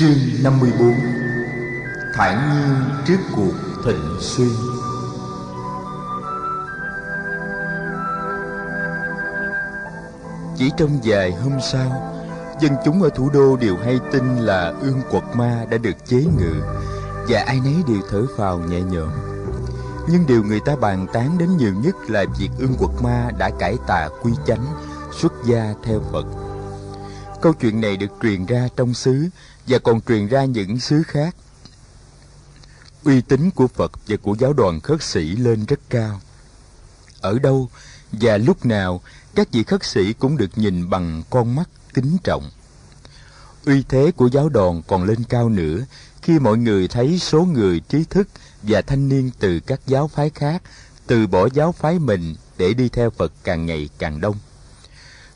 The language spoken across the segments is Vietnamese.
Chương 54 Thản nhiên trước cuộc thịnh suy Chỉ trong vài hôm sau, Dân chúng ở thủ đô đều hay tin là ương quật ma đã được chế ngự Và ai nấy đều thở phào nhẹ nhõm. Nhưng điều người ta bàn tán đến nhiều nhất là việc ương quật ma đã cải tà quy chánh, Xuất gia theo Phật. Câu chuyện này được truyền ra trong xứ và còn truyền ra những xứ khác. Uy tín của Phật và của giáo đoàn khất sĩ lên rất cao. Ở đâu và lúc nào, các vị khất sĩ cũng được nhìn bằng con mắt kính trọng. Uy thế của giáo đoàn còn lên cao nữa khi mọi người thấy số người trí thức và thanh niên từ các giáo phái khác từ bỏ giáo phái mình để đi theo Phật càng ngày càng đông.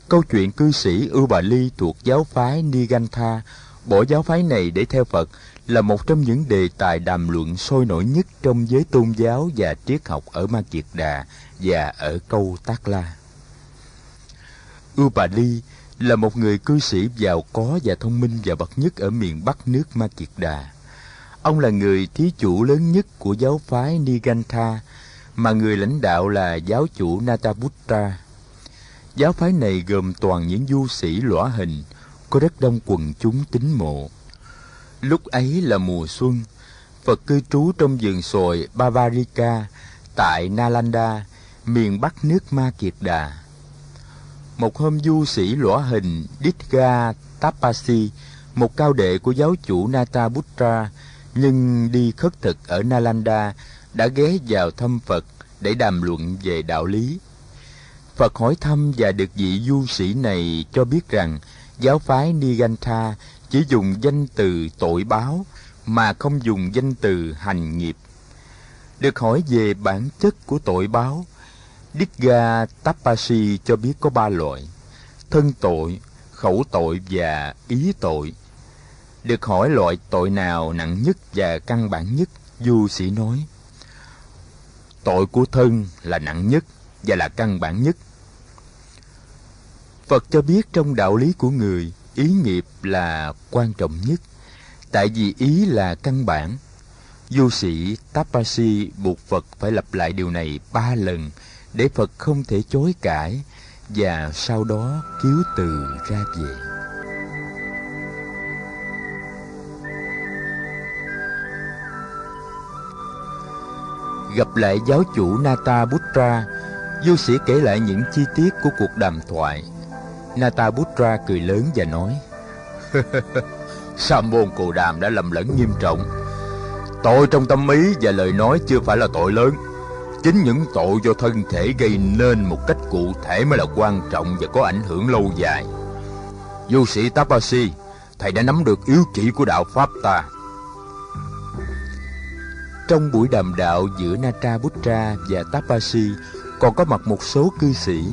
Câu chuyện cư sĩ Ưu Bà Ly thuộc giáo phái Nigantha bỏ giáo phái này để theo Phật là một trong những đề tài đàm luận sôi nổi nhất trong giới tôn giáo và triết học ở Ma Kiệt Đà và ở câu Tác La. Ưu Bà Ly là một người cư sĩ giàu có và thông minh và bậc nhất ở miền Bắc nước Ma Kiệt Đà. Ông là người thí chủ lớn nhất của giáo phái Nigantha, mà người lãnh đạo là giáo chủ Nataputta. Giáo phái này gồm toàn những du sĩ lõa hình, có rất đông quần chúng tín mộ. Lúc ấy là mùa xuân, Phật cư trú trong vườn sồi Bavarika tại Nalanda, miền bắc nước Ma Kiệt Đà. Một hôm du sĩ lõa hình Ditga Tapasi, một cao đệ của giáo chủ Nataputra, nhưng đi khất thực ở Nalanda, đã ghé vào thăm Phật để đàm luận về đạo lý. Phật hỏi thăm và được vị du sĩ này cho biết rằng giáo phái Nigantha chỉ dùng danh từ tội báo mà không dùng danh từ hành nghiệp. Được hỏi về bản chất của tội báo, Digga Tapasi cho biết có ba loại: thân tội, khẩu tội và ý tội. Được hỏi loại tội nào nặng nhất và căn bản nhất, du sĩ nói: Tội của thân là nặng nhất và là căn bản nhất Phật cho biết trong đạo lý của người, ý nghiệp là quan trọng nhất, tại vì ý là căn bản. Du sĩ Tapasi buộc Phật phải lặp lại điều này ba lần để Phật không thể chối cãi và sau đó cứu từ ra về. Gặp lại giáo chủ Nata Butra du sĩ kể lại những chi tiết của cuộc đàm thoại. Natabutra cười lớn và nói, Sa môn Cù Đàm đã lầm lẫn nghiêm trọng. Tội trong tâm ý và lời nói chưa phải là tội lớn. Chính những tội do thân thể gây nên một cách cụ thể mới là quan trọng và có ảnh hưởng lâu dài. Du sĩ Tapasi, Thầy đã nắm được yếu chỉ của đạo Pháp ta. Trong buổi đàm đạo giữa Natabutra và Tapasi còn có mặt một số cư sĩ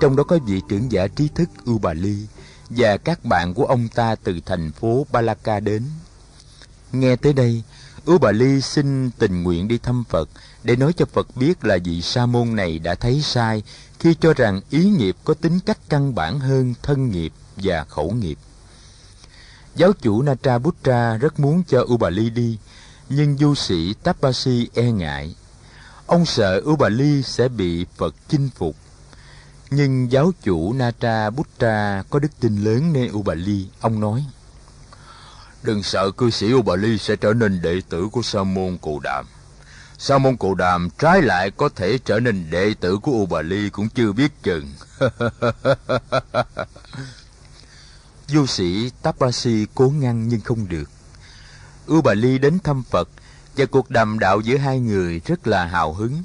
trong đó có vị trưởng giả trí thức Ubali và các bạn của ông ta từ thành phố Balaka đến. Nghe tới đây, Ubali xin tình nguyện đi thăm Phật để nói cho Phật biết là vị sa môn này đã thấy sai khi cho rằng ý nghiệp có tính cách căn bản hơn thân nghiệp và khẩu nghiệp. Giáo chủ Nataputra rất muốn cho Ubali đi, nhưng du sĩ Tapasi e ngại. Ông sợ Ubali sẽ bị Phật chinh phục nhưng giáo chủ Natra Buddha có đức tin lớn nên Ubali, ông nói Đừng sợ cư sĩ Ubali sẽ trở nên đệ tử của Sa môn Cù Đàm. Sa môn Cù Đàm trái lại có thể trở nên đệ tử của Ubali cũng chưa biết chừng. Du sĩ Tapasi cố ngăn nhưng không được. Ubali đến thăm Phật và cuộc đàm đạo giữa hai người rất là hào hứng.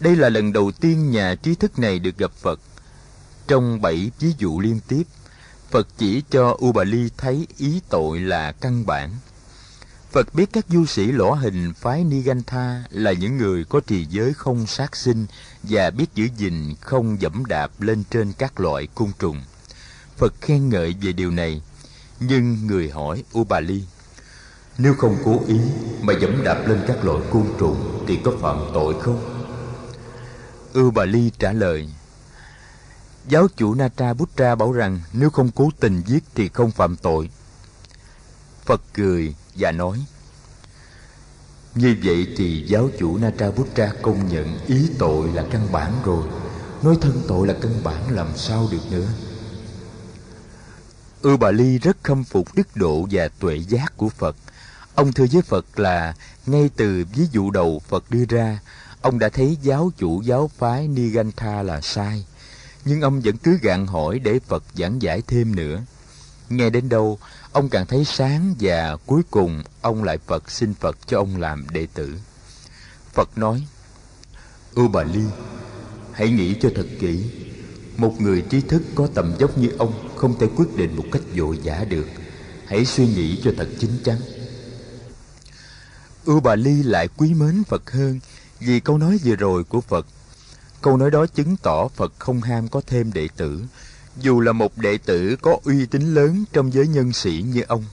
Đây là lần đầu tiên nhà trí thức này được gặp Phật. Trong bảy ví dụ liên tiếp, Phật chỉ cho Ubali thấy ý tội là căn bản. Phật biết các du sĩ lỗ hình phái Nigantha là những người có trì giới không sát sinh và biết giữ gìn không dẫm đạp lên trên các loại côn trùng. Phật khen ngợi về điều này, nhưng người hỏi Ubali, nếu không cố ý mà dẫm đạp lên các loại côn trùng thì có phạm tội không? Ưu Bà Ly trả lời, Giáo chủ Natra Buddha bảo rằng nếu không cố tình giết thì không phạm tội. Phật cười và nói, Như vậy thì giáo chủ Natabutta công nhận ý tội là căn bản rồi Nói thân tội là căn bản làm sao được nữa Ư Bà Ly rất khâm phục đức độ và tuệ giác của Phật Ông thưa với Phật là ngay từ ví dụ đầu Phật đưa ra Ông đã thấy giáo chủ giáo phái Nigantha là sai Nhưng ông vẫn cứ gạn hỏi để Phật giảng giải thêm nữa Nghe đến đâu, ông càng thấy sáng và cuối cùng ông lại Phật xin Phật cho ông làm đệ tử. Phật nói, Ưu bà Ly, hãy nghĩ cho thật kỹ. Một người trí thức có tầm dốc như ông không thể quyết định một cách vội vã được. Hãy suy nghĩ cho thật chính chắn. Ưu bà Ly lại quý mến Phật hơn vì câu nói vừa rồi của Phật. Câu nói đó chứng tỏ Phật không ham có thêm đệ tử, dù là một đệ tử có uy tín lớn trong giới nhân sĩ như ông.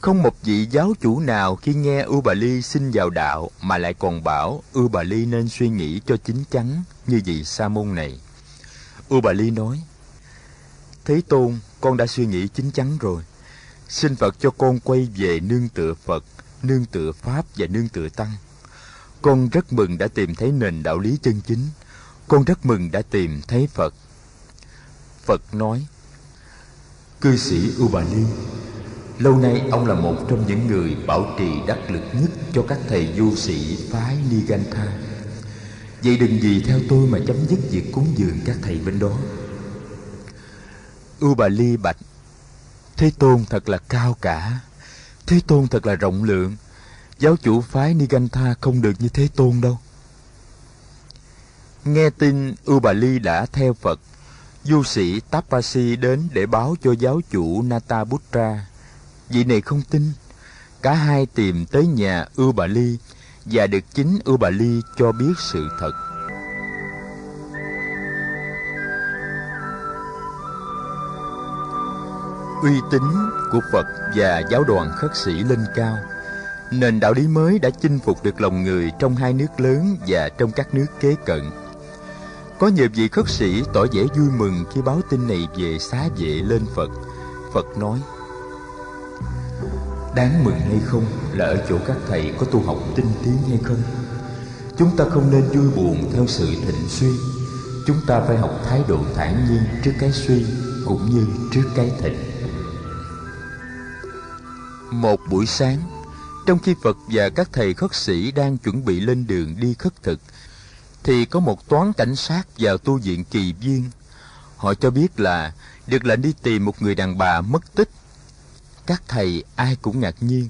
Không một vị giáo chủ nào khi nghe U Bà Ly xin vào đạo mà lại còn bảo U Bà Ly nên suy nghĩ cho chính chắn như vị sa môn này. U Bà Ly nói, Thế Tôn, con đã suy nghĩ chính chắn rồi. Xin Phật cho con quay về nương tựa Phật, nương tựa Pháp và nương tựa Tăng. Con rất mừng đã tìm thấy nền đạo lý chân chính. Con rất mừng đã tìm thấy Phật. Phật nói, Cư sĩ Ubali, Lâu nay ông là một trong những người bảo trì đắc lực nhất cho các thầy du sĩ phái Nigantha Vậy đừng gì theo tôi mà chấm dứt việc cúng dường các thầy bên đó Ubali bạch, Thế Tôn thật là cao cả Thế Tôn thật là rộng lượng Giáo chủ phái Nigantha không được như Thế Tôn đâu Nghe tin Ubali đã theo Phật, du sĩ Tapasi đến để báo cho giáo chủ Nataputra. Vị này không tin. Cả hai tìm tới nhà Ưu Bà Ly và được chính Ưu Bà Ly cho biết sự thật. Uy tín của Phật và giáo đoàn khất sĩ lên cao nền đạo lý mới đã chinh phục được lòng người trong hai nước lớn và trong các nước kế cận có nhiều vị khất sĩ tỏ vẻ vui mừng khi báo tin này về xá vệ lên Phật. Phật nói, Đáng mừng hay không là ở chỗ các thầy có tu học tinh tiến hay không? Chúng ta không nên vui buồn theo sự thịnh suy. Chúng ta phải học thái độ thản nhiên trước cái suy cũng như trước cái thịnh. Một buổi sáng, trong khi Phật và các thầy khất sĩ đang chuẩn bị lên đường đi khất thực, thì có một toán cảnh sát vào tu viện kỳ viên. Họ cho biết là được lệnh đi tìm một người đàn bà mất tích. Các thầy ai cũng ngạc nhiên,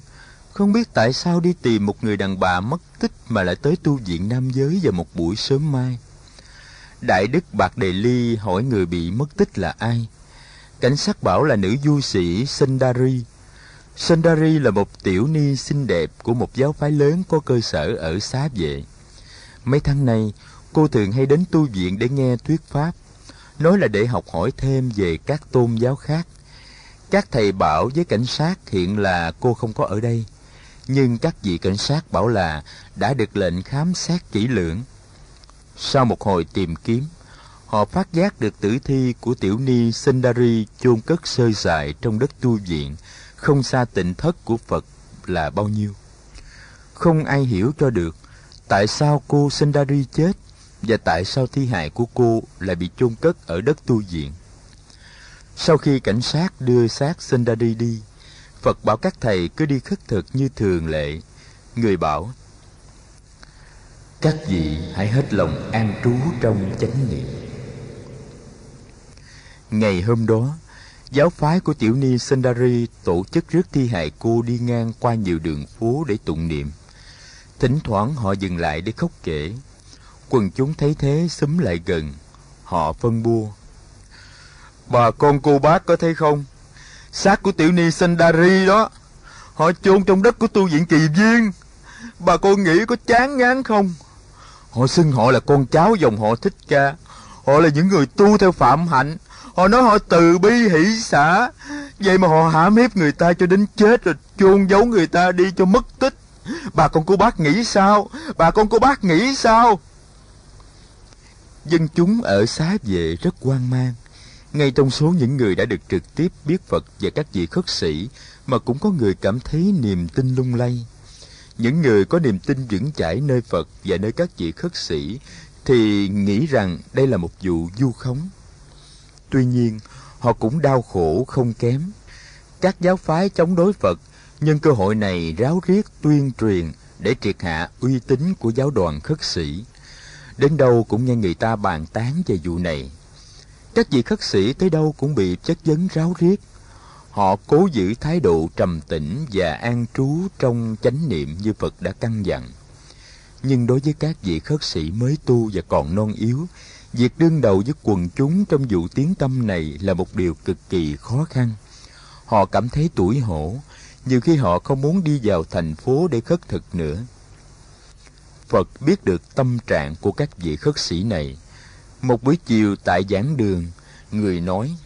không biết tại sao đi tìm một người đàn bà mất tích mà lại tới tu viện nam giới vào một buổi sớm mai. Đại đức Bạc Đề Ly hỏi người bị mất tích là ai. Cảnh sát bảo là nữ du sĩ Sindari. Sundari là một tiểu ni xinh đẹp của một giáo phái lớn có cơ sở ở xá vệ. Mấy tháng nay, cô thường hay đến tu viện để nghe thuyết pháp, nói là để học hỏi thêm về các tôn giáo khác. Các thầy bảo với cảnh sát hiện là cô không có ở đây, nhưng các vị cảnh sát bảo là đã được lệnh khám xét kỹ lưỡng. Sau một hồi tìm kiếm, họ phát giác được tử thi của tiểu ni Sundari chôn cất sơ sài trong đất tu viện, không xa tịnh thất của Phật là bao nhiêu. Không ai hiểu cho được tại sao cô Sundari chết và tại sao thi hài của cô lại bị chôn cất ở đất tu viện. Sau khi cảnh sát đưa xác Sundari đi, Phật bảo các thầy cứ đi khất thực như thường lệ. Người bảo, các vị hãy hết lòng an trú trong chánh niệm. Ngày hôm đó, giáo phái của tiểu ni Sundari tổ chức rước thi hài cô đi ngang qua nhiều đường phố để tụng niệm. Thỉnh thoảng họ dừng lại để khóc kể. Quần chúng thấy thế xúm lại gần. Họ phân bua. Bà con cô bác có thấy không? Xác của tiểu ni Sundari đó. Họ chôn trong đất của tu viện kỳ viên. Bà con nghĩ có chán ngán không? Họ xưng họ là con cháu dòng họ thích ca. Họ là những người tu theo phạm hạnh. Họ nói họ từ bi hỷ xã. Vậy mà họ hãm hiếp người ta cho đến chết rồi chôn giấu người ta đi cho mất tích. Bà con cô bác nghĩ sao? Bà con cô bác nghĩ sao? Dân chúng ở xá vệ rất hoang mang. Ngay trong số những người đã được trực tiếp biết Phật và các vị khất sĩ, mà cũng có người cảm thấy niềm tin lung lay. Những người có niềm tin vững chãi nơi Phật và nơi các vị khất sĩ thì nghĩ rằng đây là một vụ du khống. Tuy nhiên, họ cũng đau khổ không kém. Các giáo phái chống đối Phật nhân cơ hội này ráo riết tuyên truyền để triệt hạ uy tín của giáo đoàn khất sĩ. Đến đâu cũng nghe người ta bàn tán về vụ này. Các vị khất sĩ tới đâu cũng bị chất vấn ráo riết. Họ cố giữ thái độ trầm tĩnh và an trú trong chánh niệm như Phật đã căn dặn. Nhưng đối với các vị khất sĩ mới tu và còn non yếu, việc đương đầu với quần chúng trong vụ tiếng tâm này là một điều cực kỳ khó khăn. Họ cảm thấy tủi hổ, nhiều khi họ không muốn đi vào thành phố để khất thực nữa. Phật biết được tâm trạng của các vị khất sĩ này. Một buổi chiều tại giảng đường, người nói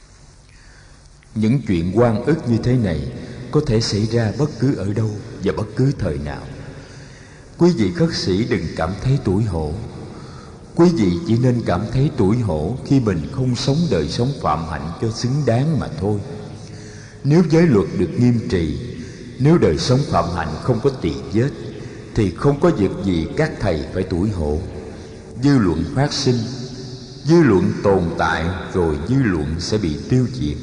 Những chuyện quan ức như thế này có thể xảy ra bất cứ ở đâu và bất cứ thời nào. Quý vị khất sĩ đừng cảm thấy tủi hổ. Quý vị chỉ nên cảm thấy tủi hổ khi mình không sống đời sống phạm hạnh cho xứng đáng mà thôi. Nếu giới luật được nghiêm trì, nếu đời sống phạm hạnh không có tỳ vết, thì không có việc gì các thầy phải tủi hổ. Dư luận phát sinh, dư luận tồn tại rồi dư luận sẽ bị tiêu diệt.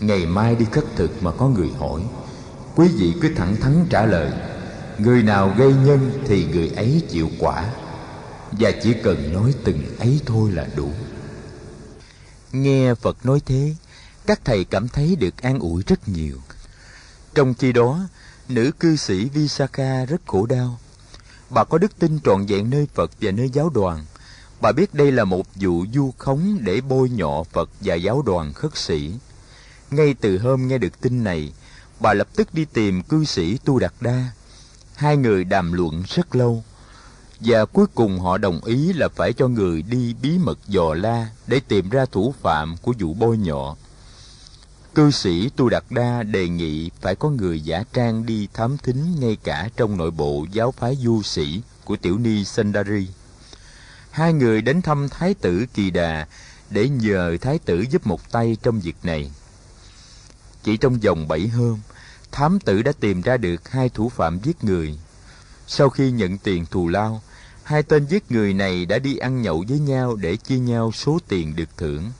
Ngày mai đi khất thực mà có người hỏi, quý vị cứ thẳng thắn trả lời người nào gây nhân thì người ấy chịu quả và chỉ cần nói từng ấy thôi là đủ. Nghe phật nói thế, các thầy cảm thấy được an ủi rất nhiều. Trong khi đó, nữ cư sĩ visakha rất khổ đau. Bà có đức tin trọn vẹn nơi phật và nơi giáo đoàn. Bà biết đây là một vụ du khống để bôi nhọ phật và giáo đoàn khất sĩ. Ngay từ hôm nghe được tin này, bà lập tức đi tìm cư sĩ tu đạt đa. Hai người đàm luận rất lâu và cuối cùng họ đồng ý là phải cho người đi bí mật dò la để tìm ra thủ phạm của vụ bôi nhọ. Cư sĩ Tu Đạt Đa đề nghị phải có người giả trang đi thám thính ngay cả trong nội bộ giáo phái du sĩ của tiểu ni Sandari. Hai người đến thăm Thái tử Kỳ Đà để nhờ Thái tử giúp một tay trong việc này. Chỉ trong vòng bảy hôm, thám tử đã tìm ra được hai thủ phạm giết người. Sau khi nhận tiền thù lao, hai tên giết người này đã đi ăn nhậu với nhau để chia nhau số tiền được thưởng.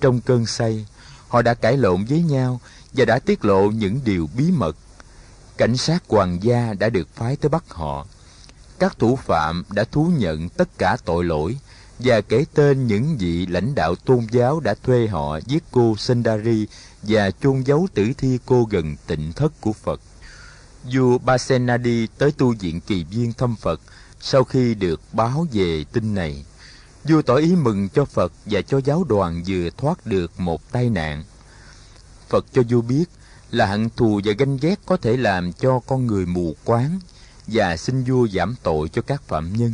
Trong cơn say, họ đã cãi lộn với nhau và đã tiết lộ những điều bí mật. Cảnh sát hoàng gia đã được phái tới bắt họ. Các thủ phạm đã thú nhận tất cả tội lỗi và kể tên những vị lãnh đạo tôn giáo đã thuê họ giết cô Sundari và chôn giấu tử thi cô gần tịnh thất của Phật. Vua Basenadi tới tu viện kỳ viên thăm Phật sau khi được báo về tin này. Vua tỏ ý mừng cho Phật và cho giáo đoàn vừa thoát được một tai nạn. Phật cho vua biết là hận thù và ganh ghét có thể làm cho con người mù quáng và xin vua giảm tội cho các phạm nhân.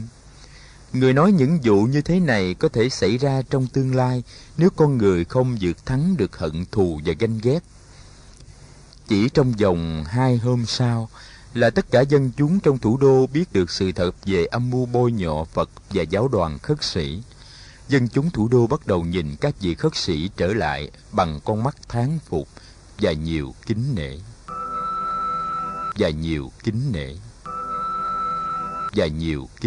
Người nói những vụ như thế này có thể xảy ra trong tương lai nếu con người không vượt thắng được hận thù và ganh ghét. Chỉ trong vòng hai hôm sau là tất cả dân chúng trong thủ đô biết được sự thật về âm mưu bôi nhọ Phật và giáo đoàn khất sĩ. Dân chúng thủ đô bắt đầu nhìn các vị khất sĩ trở lại bằng con mắt thán phục và nhiều kính nể. Và nhiều kính nể. Và nhiều kính